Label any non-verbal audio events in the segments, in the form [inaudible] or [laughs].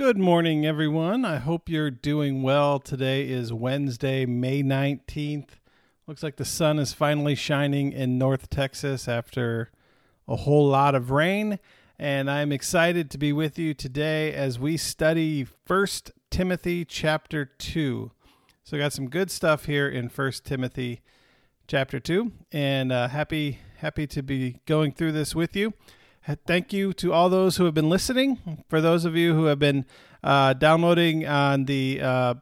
Good morning, everyone. I hope you're doing well. Today is Wednesday, May 19th. Looks like the sun is finally shining in North Texas after a whole lot of rain. And I'm excited to be with you today as we study 1 Timothy chapter 2. So, I got some good stuff here in 1 Timothy chapter 2. And uh, happy, happy to be going through this with you. Thank you to all those who have been listening. For those of you who have been uh, downloading on the uh,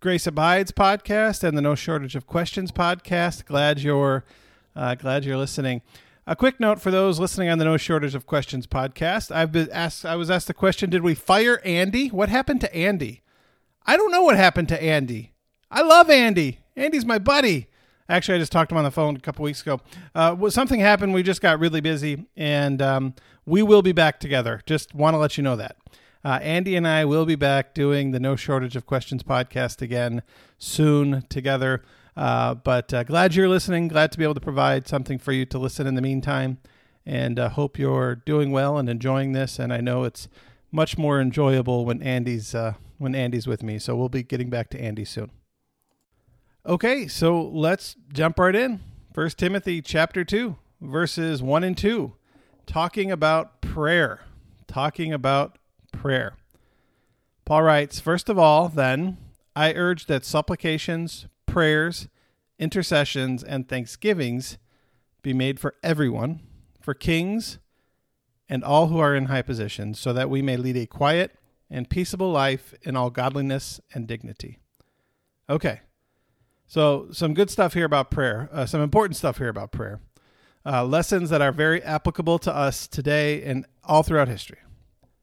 Grace Abides podcast and the No Shortage of Questions podcast, glad you're uh, glad you're listening. A quick note for those listening on the No Shortage of Questions podcast: I've been asked. I was asked the question: Did we fire Andy? What happened to Andy? I don't know what happened to Andy. I love Andy. Andy's my buddy. Actually, I just talked to him on the phone a couple weeks ago. Uh, something happened. We just got really busy, and um, we will be back together. Just want to let you know that. Uh, Andy and I will be back doing the No Shortage of Questions podcast again soon together. Uh, but uh, glad you're listening. Glad to be able to provide something for you to listen in the meantime. And uh, hope you're doing well and enjoying this. And I know it's much more enjoyable when Andy's uh, when Andy's with me. So we'll be getting back to Andy soon. Okay, so let's jump right in. First Timothy chapter 2, verses 1 and 2, talking about prayer. Talking about prayer. Paul writes, First of all, then, I urge that supplications, prayers, intercessions, and thanksgivings be made for everyone, for kings, and all who are in high positions, so that we may lead a quiet and peaceable life in all godliness and dignity. Okay, so, some good stuff here about prayer, uh, some important stuff here about prayer. Uh, lessons that are very applicable to us today and all throughout history.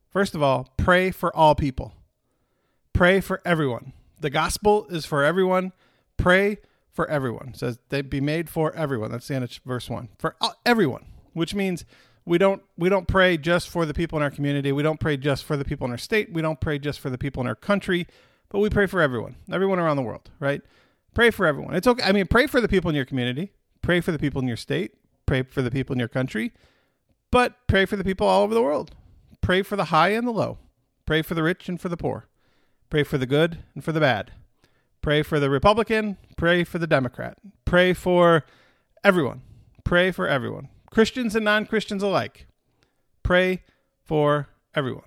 First of all, pray for all people. Pray for everyone. The gospel is for everyone. Pray for everyone. It says they be made for everyone. That's the end of verse one. For everyone, which means we don't we don't pray just for the people in our community. We don't pray just for the people in our state. We don't pray just for the people in our country, but we pray for everyone, everyone around the world, right? Pray for everyone. It's okay. I mean, pray for the people in your community, pray for the people in your state, pray for the people in your country, but pray for the people all over the world. Pray for the high and the low. Pray for the rich and for the poor. Pray for the good and for the bad. Pray for the Republican. Pray for the Democrat. Pray for everyone. Pray for everyone. Christians and non Christians alike. Pray for everyone.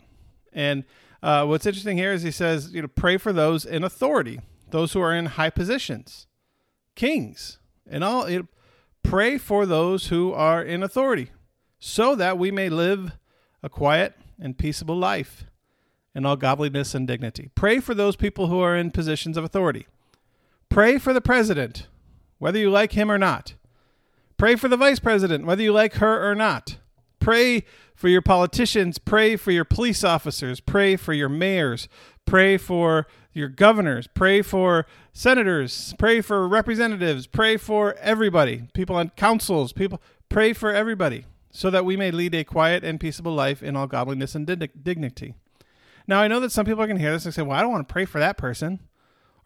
And uh, what's interesting here is he says, you know, pray for those in authority those who are in high positions, kings, and all. It, pray for those who are in authority, so that we may live a quiet and peaceable life in all godliness and dignity. Pray for those people who are in positions of authority. Pray for the president, whether you like him or not. Pray for the vice president, whether you like her or not. Pray for your politicians. Pray for your police officers. Pray for your mayors. Pray for your governors, pray for senators, pray for representatives, pray for everybody, people on councils, people, pray for everybody, so that we may lead a quiet and peaceable life in all godliness and dignity. Now, I know that some people are going to hear this and say, well, I don't want to pray for that person.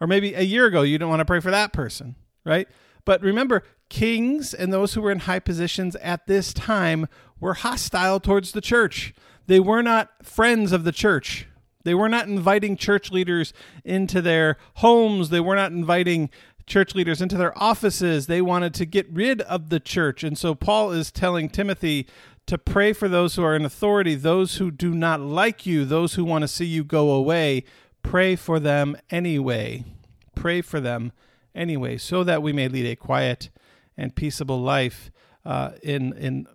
Or maybe a year ago, you didn't want to pray for that person, right? But remember, kings and those who were in high positions at this time were hostile towards the church. They were not friends of the church. They were not inviting church leaders into their homes. They were not inviting church leaders into their offices. They wanted to get rid of the church. And so Paul is telling Timothy to pray for those who are in authority, those who do not like you, those who want to see you go away. Pray for them anyway. Pray for them anyway, so that we may lead a quiet and peaceable life uh, in in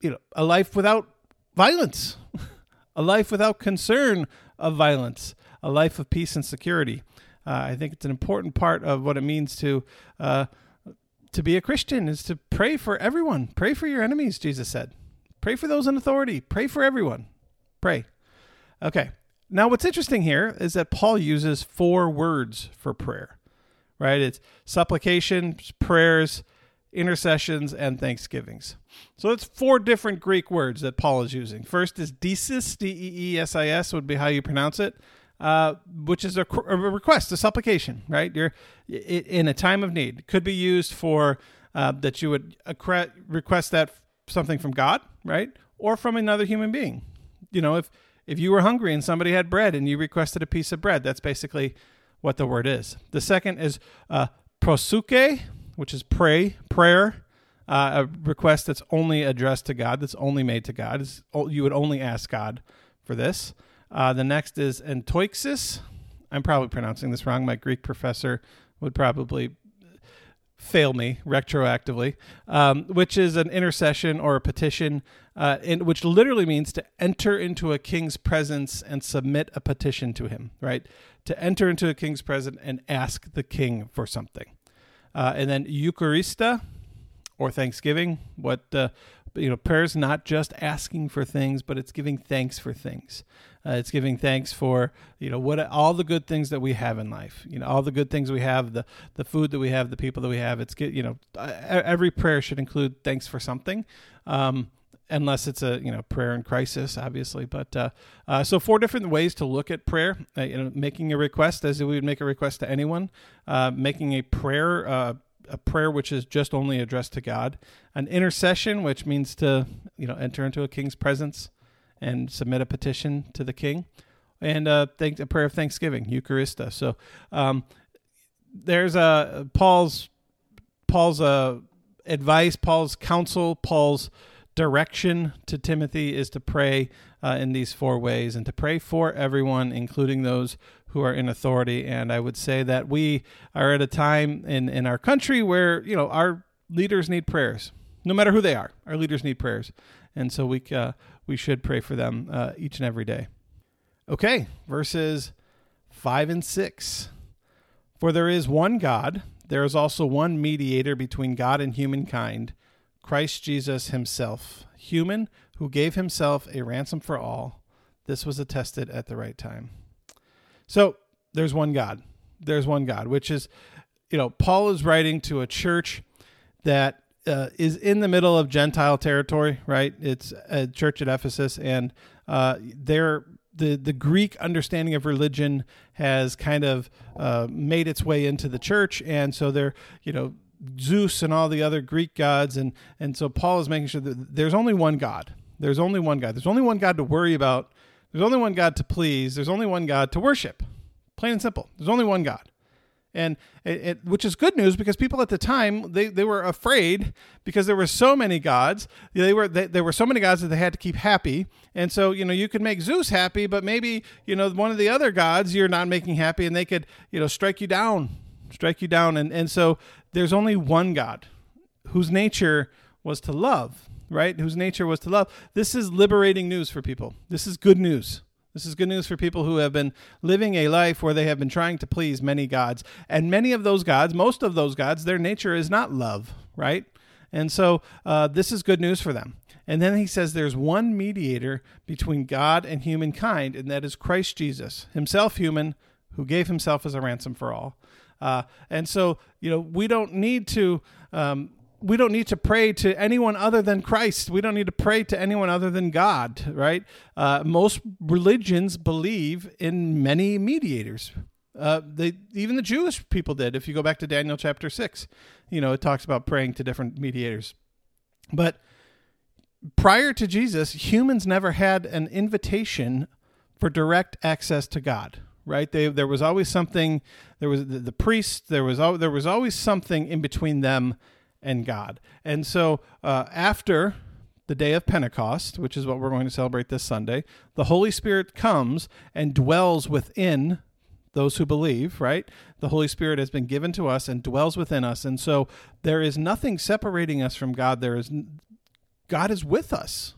you know a life without violence, [laughs] a life without concern of violence, a life of peace and security. Uh, I think it's an important part of what it means to uh, to be a Christian is to pray for everyone. Pray for your enemies, Jesus said. Pray for those in authority. Pray for everyone. Pray. Okay. Now, what's interesting here is that Paul uses four words for prayer, right? It's supplication, prayers, intercessions, and thanksgivings. So it's four different Greek words that Paul is using. First is deesis, D E E S I S would be how you pronounce it, uh, which is a, a, request, a supplication, right? You're in a time of need. Could be used for uh, that you would request that something from God, right, or from another human being. You know, if if you were hungry and somebody had bread and you requested a piece of bread, that's basically what the word is. The second is uh, proseuche, which is pray, prayer, uh, a request that's only addressed to God, that's only made to God. It's, you would only ask God for this. Uh, the next is enteuxis. I'm probably pronouncing this wrong. My Greek professor would probably fail me retroactively, um, which is an intercession or a petition, uh, in, which literally means to enter into a king's presence and submit a petition to him, right? To enter into a king's presence and ask the king for something. Uh, and then Eucharista or Thanksgiving, what uh, you know, prayer is not just asking for things, but it's giving thanks for things. Uh, it's giving thanks for you know what all the good things that we have in life. You know all the good things we have, the the food that we have, the people that we have. It's you know every prayer should include thanks for something. Um, unless it's a you know prayer in crisis obviously but uh, uh, so four different ways to look at prayer uh, you know making a request as we would make a request to anyone uh, making a prayer uh, a prayer which is just only addressed to God, an intercession, which means to you know enter into a king's presence and submit a petition to the king, and uh, thank, a prayer of thanksgiving, Eucharista. So um, there's a uh, Paul's Paul's advice, Paul's counsel, Paul's direction to Timothy is to pray uh, in these four ways and to pray for everyone, including those who are in authority. And I would say that we are at a time in, in our country where, you know, our leaders need prayers, no matter who they are. Our leaders need prayers. And so we, uh, we should pray for them uh, each and every day. Okay, verses 5 and 6. For there is one God, there is also one mediator between God and humankind Christ Jesus himself, human, who gave himself a ransom for all. This was attested at the right time. So there's one God. There's one God, which is, you know, Paul is writing to a church that uh, is in the middle of Gentile territory, right? It's a church at Ephesus, and uh, they're the the Greek understanding of religion has kind of uh, made its way into the church, and so they're you know Zeus and all the other Greek gods, and and so Paul is making sure that there's only one God. There's only one God. There's only one God to worry about. There's only one God to please. There's only one God to worship. Plain and simple. There's only one God. And it, it, which is good news because people at the time they, they were afraid because there were so many gods. They were they, there were so many gods that they had to keep happy. And so you know you could make Zeus happy, but maybe you know one of the other gods you're not making happy, and they could you know strike you down, strike you down. And and so there's only one God whose nature was to love, right? Whose nature was to love. This is liberating news for people. This is good news. This is good news for people who have been living a life where they have been trying to please many gods. And many of those gods, most of those gods, their nature is not love, right? And so uh, this is good news for them. And then he says there's one mediator between God and humankind, and that is Christ Jesus, himself human, who gave himself as a ransom for all. Uh, and so, you know, we don't need to. Um, we don't need to pray to anyone other than Christ. We don't need to pray to anyone other than God, right? Uh, most religions believe in many mediators. Uh, they even the Jewish people did. If you go back to Daniel chapter six, you know it talks about praying to different mediators. But prior to Jesus, humans never had an invitation for direct access to God right? They, there was always something. There was the, the priest. There was al- there was always something in between them and God. And so uh, after the day of Pentecost, which is what we're going to celebrate this Sunday, the Holy Spirit comes and dwells within those who believe, right? The Holy Spirit has been given to us and dwells within us. And so there is nothing separating us from God. There is God is with us.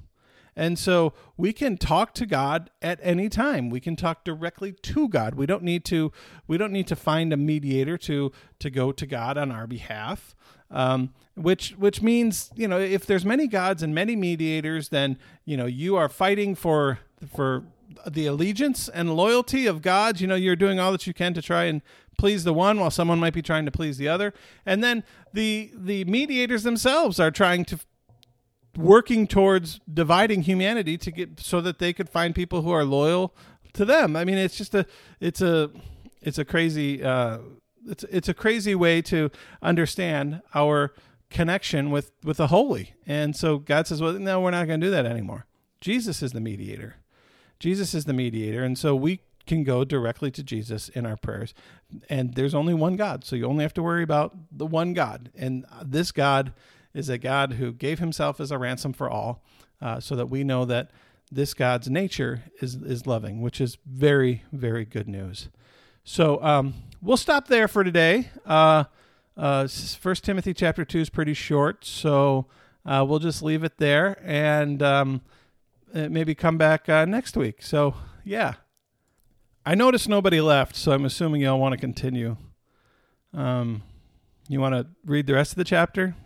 And so we can talk to God at any time. We can talk directly to God. We don't need to we don't need to find a mediator to to go to God on our behalf. Um, which which means you know if there's many gods and many mediators, then you know you are fighting for for the allegiance and loyalty of God. You know you're doing all that you can to try and please the one while someone might be trying to please the other and then the the mediators themselves are trying to working towards dividing humanity to get so that they could find people who are loyal to them. I mean, it's just a it's a it's a crazy uh, it's it's a crazy way to understand our connection with with the holy. And so God says, "Well, no, we're not going to do that anymore. Jesus is the mediator. Jesus is the mediator, and so we can go directly to Jesus in our prayers. And there's only one God, so you only have to worry about the one God. And this God is a God who gave himself as a ransom for all, uh, so that we know that this God's nature is is loving, which is very very good news. So um, we'll stop there for today. Uh, uh, First Timothy chapter two is pretty short, so uh, we'll just leave it there and um, uh, maybe come back uh, next week. So yeah, I noticed nobody left, so I'm assuming y'all want to continue. Um, you want to read the rest of the chapter?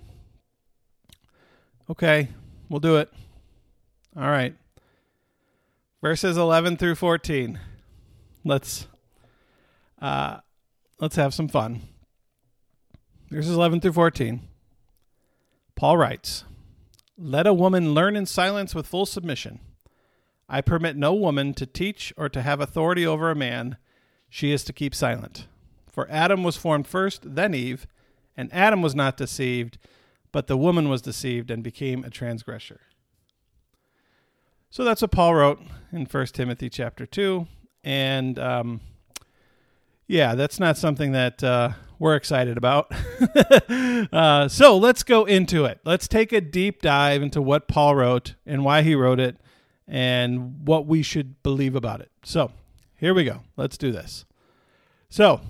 Okay, we'll do it. All right. Verses 11 through 14. Let's uh let's have some fun. Verses 11 through 14. Paul writes, "Let a woman learn in silence with full submission. I permit no woman to teach or to have authority over a man. She is to keep silent. For Adam was formed first, then Eve, and Adam was not deceived, but the woman was deceived and became a transgressor." So that's what Paul wrote in First Timothy chapter two, and um, yeah, that's not something that uh, we're excited about. [laughs] uh, so let's go into it. Let's take a deep dive into what Paul wrote and why he wrote it, and what we should believe about it. So here we go. Let's do this. So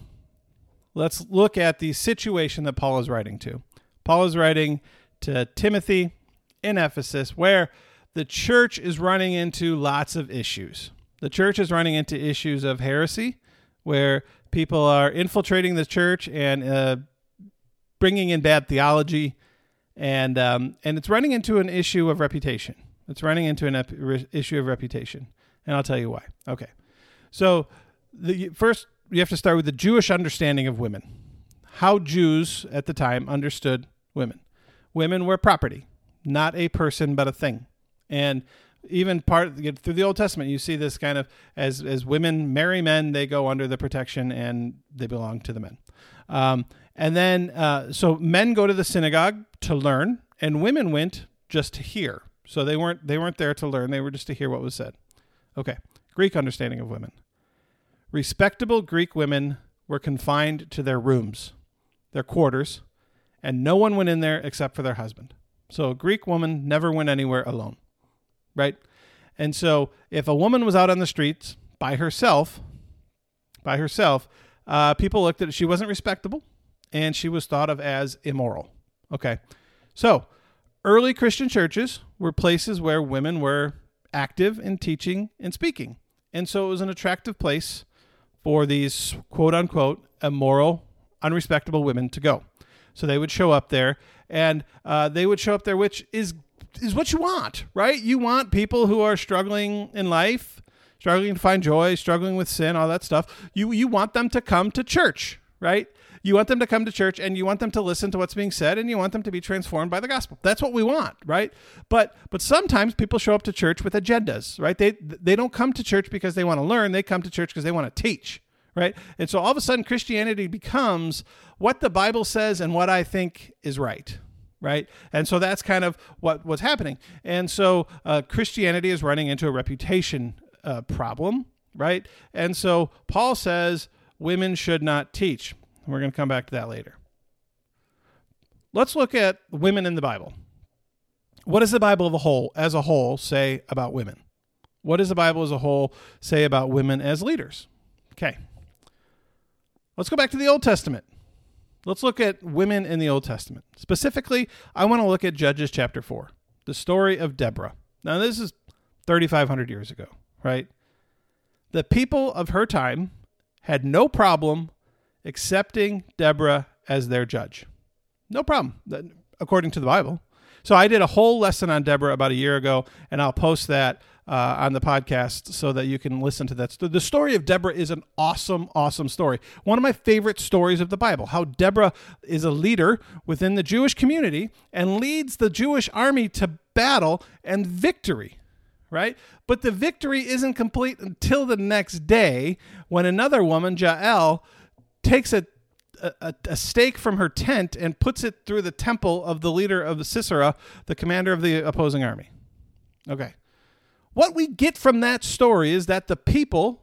let's look at the situation that Paul is writing to. Paul is writing to Timothy in Ephesus, where the church is running into lots of issues. The church is running into issues of heresy, where people are infiltrating the church and uh, bringing in bad theology, and um, and it's running into an issue of reputation. It's running into an ep- issue of reputation, and I'll tell you why. Okay, so the first you have to start with the Jewish understanding of women, how Jews at the time understood women. Women were property, not a person but a thing. And even part through the Old Testament, you see this kind of as as women marry men, they go under the protection and they belong to the men. Um, and then, uh, so men go to the synagogue to learn, and women went just to hear. So they weren't they weren't there to learn; they were just to hear what was said. Okay, Greek understanding of women. Respectable Greek women were confined to their rooms, their quarters, and no one went in there except for their husband. So a Greek woman never went anywhere alone right? And so if a woman was out on the streets by herself, by herself, uh, people looked at it. She wasn't respectable and she was thought of as immoral. Okay. So early Christian churches were places where women were active in teaching and speaking. And so it was an attractive place for these quote unquote immoral, unrespectable women to go. So they would show up there and uh, they would show up there, which is is what you want, right? You want people who are struggling in life, struggling to find joy, struggling with sin, all that stuff. You you want them to come to church, right? You want them to come to church and you want them to listen to what's being said and you want them to be transformed by the gospel. That's what we want, right? But but sometimes people show up to church with agendas, right? They they don't come to church because they want to learn, they come to church because they want to teach, right? And so all of a sudden Christianity becomes what the Bible says and what I think is right right? And so that's kind of what was happening. And so uh, Christianity is running into a reputation uh, problem, right? And so Paul says women should not teach. We're going to come back to that later. Let's look at women in the Bible. What does the Bible of a whole, as a whole, say about women? What does the Bible as a whole say about women as leaders? Okay. Let's go back to the Old Testament. Let's look at women in the Old Testament. Specifically, I want to look at Judges chapter 4, the story of Deborah. Now, this is 3,500 years ago, right? The people of her time had no problem accepting Deborah as their judge. No problem, according to the Bible. So I did a whole lesson on Deborah about a year ago, and I'll post that uh, on the podcast so that you can listen to that. The story of Deborah is an awesome, awesome story. One of my favorite stories of the Bible. How Deborah is a leader within the Jewish community and leads the Jewish army to battle and victory. Right? But the victory isn't complete until the next day when another woman, Jael, takes a a, a, stake from her tent and puts it through the temple of the leader of the Sisera, the commander of the opposing army. Okay. what we get from that story is that the people,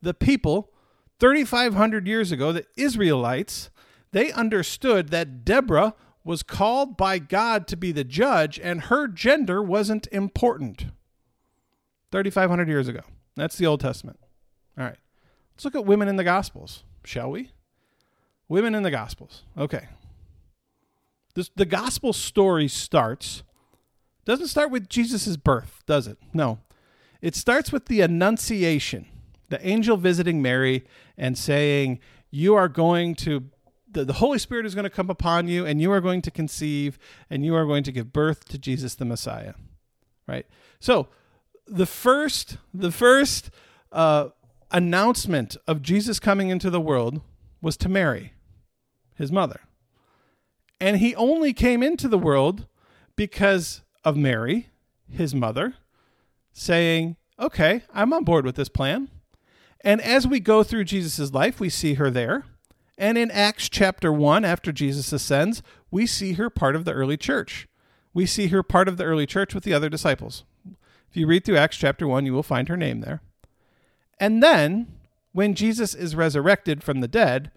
the people, 3,500 years ago, the Israelites, they understood that Deborah was called by God to be the judge and her gender wasn't important. 3,500 years ago. That's the Old Testament. All right. Let's look at women in the Gospels, shall we? Women in the Gospels. Okay. This, the Gospel story starts, doesn't start with Jesus' birth, does it? No. It starts with the Annunciation, the angel visiting Mary and saying, You are going to the, the Holy Spirit is going to come upon you, and you are going to conceive, and you are going to give birth to Jesus the Messiah. Right? So the first the first uh, announcement of Jesus coming into the world was to Mary, his mother. And he only came into the world because of Mary, his mother, saying, Okay, I'm on board with this plan. And as we go through Jesus' life, we see her there. And in Acts chapter 1, after Jesus ascends, we see her part of the early church. We see her part of the early church with the other disciples. If you read through Acts chapter 1, you will find her name there. And then, when Jesus is resurrected from the dead,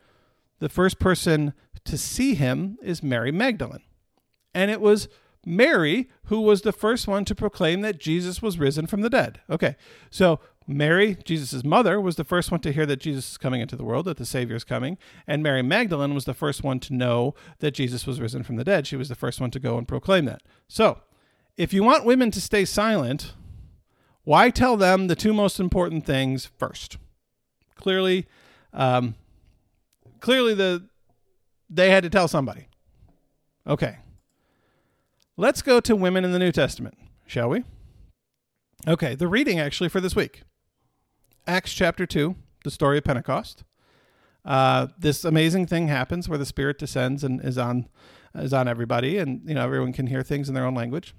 the first person to see him is Mary Magdalene. And it was Mary who was the first one to proclaim that Jesus was risen from the dead. Okay, so Mary, Jesus' mother, was the first one to hear that Jesus is coming into the world, that the Savior is coming. And Mary Magdalene was the first one to know that Jesus was risen from the dead. She was the first one to go and proclaim that. So, if you want women to stay silent, why tell them the two most important things first? Clearly, um, clearly the they had to tell somebody. Okay. Let's go to women in the New Testament, shall we? Okay, the reading actually for this week Acts chapter 2, the story of Pentecost. Uh, this amazing thing happens where the Spirit descends and is on is on everybody, and you know everyone can hear things in their own language.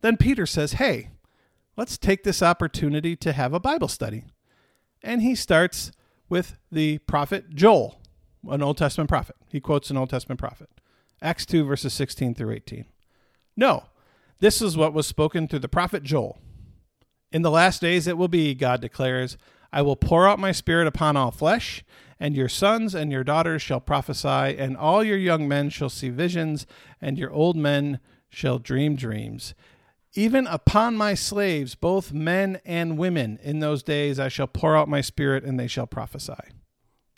Then Peter says, "Hey, let's take this opportunity to have a Bible study," and he starts with the prophet Joel, an Old Testament prophet. He quotes an Old Testament prophet, Acts two verses sixteen through eighteen. No, this is what was spoken through the prophet Joel. In the last days it will be, God declares, I will pour out my spirit upon all flesh, and your sons and your daughters shall prophesy, and all your young men shall see visions, and your old men shall dream dreams. Even upon my slaves, both men and women, in those days I shall pour out my spirit, and they shall prophesy.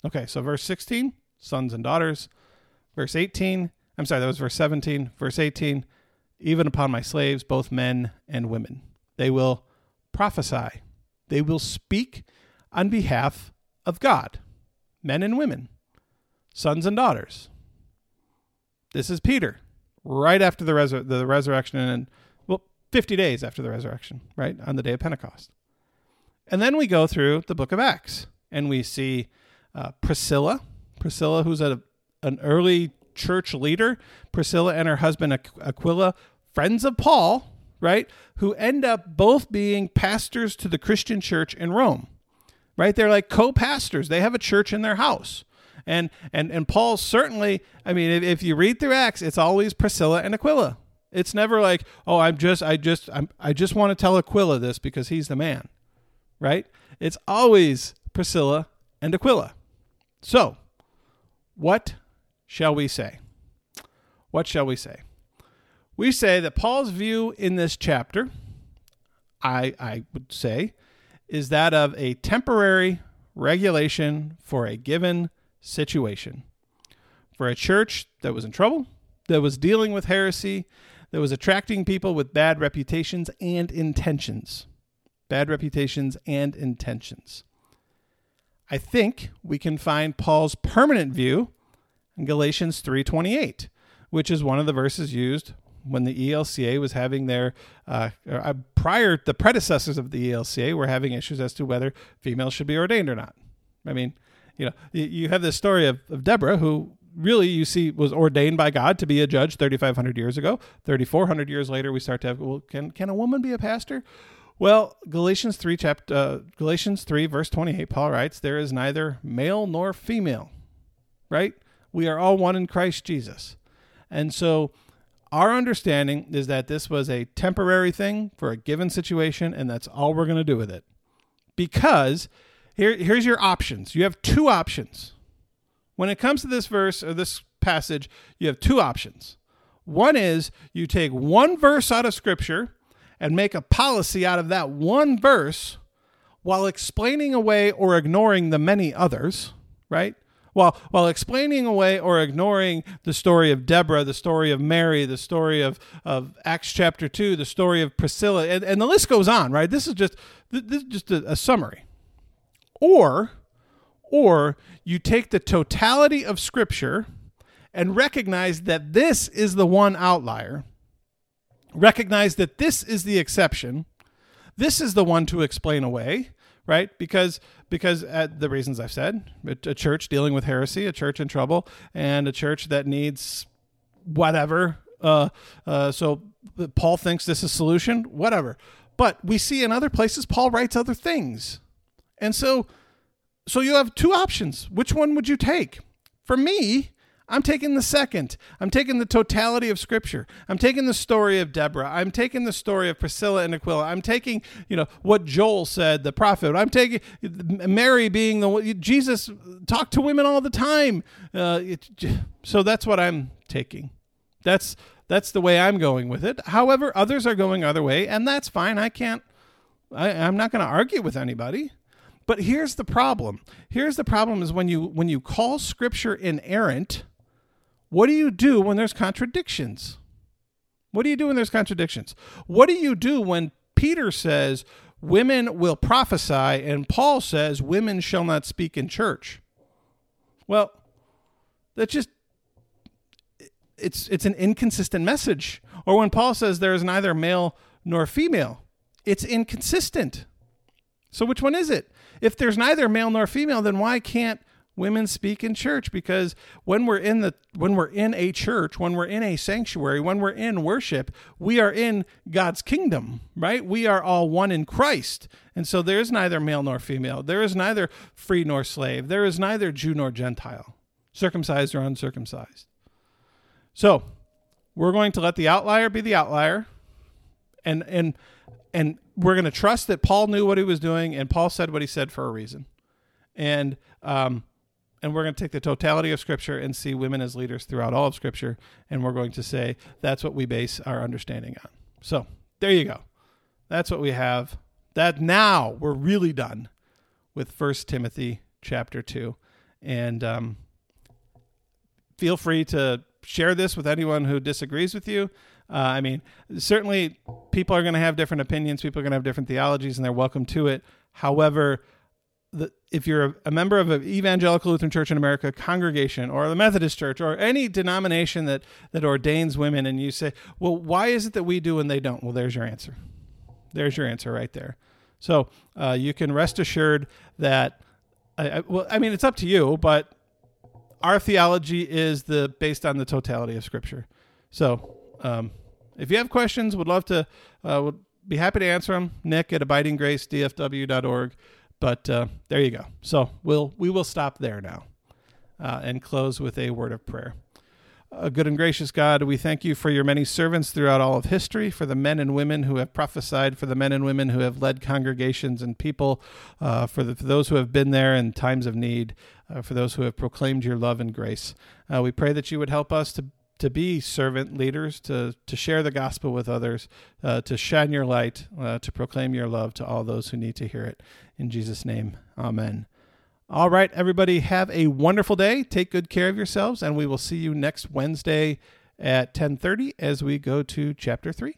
Okay, so verse 16, sons and daughters. Verse 18, I'm sorry, that was verse 17. Verse 18, even upon my slaves, both men and women. They will prophesy. They will speak on behalf of God, men and women, sons and daughters. This is Peter, right after the, the resurrection, and 50 days after the resurrection, right, on the day of Pentecost. And then we go through the book of Acts, and we see uh, Priscilla, Priscilla, who's a, an early church leader, Priscilla and her husband Aquila, friends of Paul, right? Who end up both being pastors to the Christian church in Rome, right? They're like co-pastors. They have a church in their house. And and and Paul certainly, I mean, if, if you read through Acts, it's always Priscilla and Aquila. It's never like, oh, I'm just, I just, I'm, I just want to tell Aquila this because he's the man, right? It's always Priscilla and Aquila. So, what shall we say? What shall we say? we say that Paul's view in this chapter, I, I would say, is that of a temporary regulation for a given situation. For a church that was in trouble, that was dealing with heresy, that was attracting people with bad reputations and intentions. Bad reputations and intentions. I think we can find Paul's permanent view in Galatians 3:28, which is one of the verses used when the ELCA was having their uh, uh, prior the predecessors of the ELCA were having issues as to whether females should be ordained or not. I mean, you know, you, have this story of, of Deborah who really you see was ordained by God to be a judge 3500 years ago 3400 years later we start to have well can can a woman be a pastor well Galatians 3 chapter uh, Galatians 3 verse 28 Paul writes there is neither male nor female right we are all one in Christ Jesus and so our understanding is that this was a temporary thing for a given situation, and that's all we're going to do with it. Because here, here's your options. You have two options. When it comes to this verse or this passage, you have two options. One is you take one verse out of Scripture and make a policy out of that one verse while explaining away or ignoring the many others, right? While, while explaining away or ignoring the story of Deborah, the story of Mary, the story of, of Acts chapter 2, the story of Priscilla, and, and the list goes on, right? This is just, this is just a, a summary. Or, or you take the totality of Scripture and recognize that this is the one outlier, recognize that this is the exception, this is the one to explain away, right? Because because at the reasons I've said, a church dealing with heresy, a church in trouble, and a church that needs whatever. Uh, uh, so Paul thinks this is solution, whatever. But we see in other places Paul writes other things, and so so you have two options. Which one would you take? For me, I'm taking the second. I'm taking the totality of Scripture. I'm taking the story of Deborah. I'm taking the story of Priscilla and Aquila. I'm taking, you know, what Joel said, the prophet. I'm taking Mary being the Jesus talked to women all the time. Uh, it, so that's what I'm taking. That's that's the way I'm going with it. However, others are going other way, and that's fine. I can't. I, I'm not going to argue with anybody. But here's the problem. Here's the problem: is when you when you call Scripture inerrant what do you do when there's contradictions? What do you do when there's contradictions? What do you do when Peter says women will prophesy and Paul says women shall not speak in church? Well, that just it's it's an inconsistent message. Or when Paul says there is neither male nor female, it's inconsistent. So which one is it? If there's neither male nor female, then why can't women speak in church? Because when we're in the when we're in a church when we're in a sanctuary when we're in worship we are in God's kingdom right? We are all one in Christ. And so there is neither male nor female. There is neither free nor slave. There is neither Jew nor gentile circumcised or uncircumcised. So we're going to let the outlier be the outlier. And and and we're going to trust that Paul knew what he was doing and Paul said what he said for a reason and um, and we're going to take the totality of Scripture and see women as leaders throughout all of Scripture, and we're going to say that's what we base our understanding on. So there you go. That's what we have. That now we're really done with First Timothy chapter two, and um, feel free to share this with anyone who disagrees with you. Uh, I mean, certainly people are going to have different opinions. People are going to have different theologies, and they're welcome to it. However, the, if you're a member of an evangelical Lutheran Church in America congregation or the Methodist Church or any denomination that that ordains women, and you say, "Well, why is it that we do and they don't?" Well, there's your answer. There's your answer right there. So uh, you can rest assured that. I, I, well, I mean, it's up to you, but our theology is the based on the totality of Scripture. So um, if you have questions, would love to. Uh, would be happy to answer them. Nick at abidinggracedfw.org. But uh, there you go. So we'll we will stop there now, uh, and close with a word of prayer. Uh, good and gracious God, we thank you for your many servants throughout all of history, for the men and women who have prophesied, for the men and women who have led congregations and people, uh, for, the, for, those who have been there in times of need, uh, for those who have proclaimed your love and grace. Uh, we pray that you would help us to to be servant leaders, to, to share the gospel with others, uh, to shine your light, uh, to proclaim your love to all those who need to hear it. In Jesus' name, amen. All right, everybody, have a wonderful day. Take good care of yourselves, and we will see you next Wednesday at 10:30 as we go to chapter 3.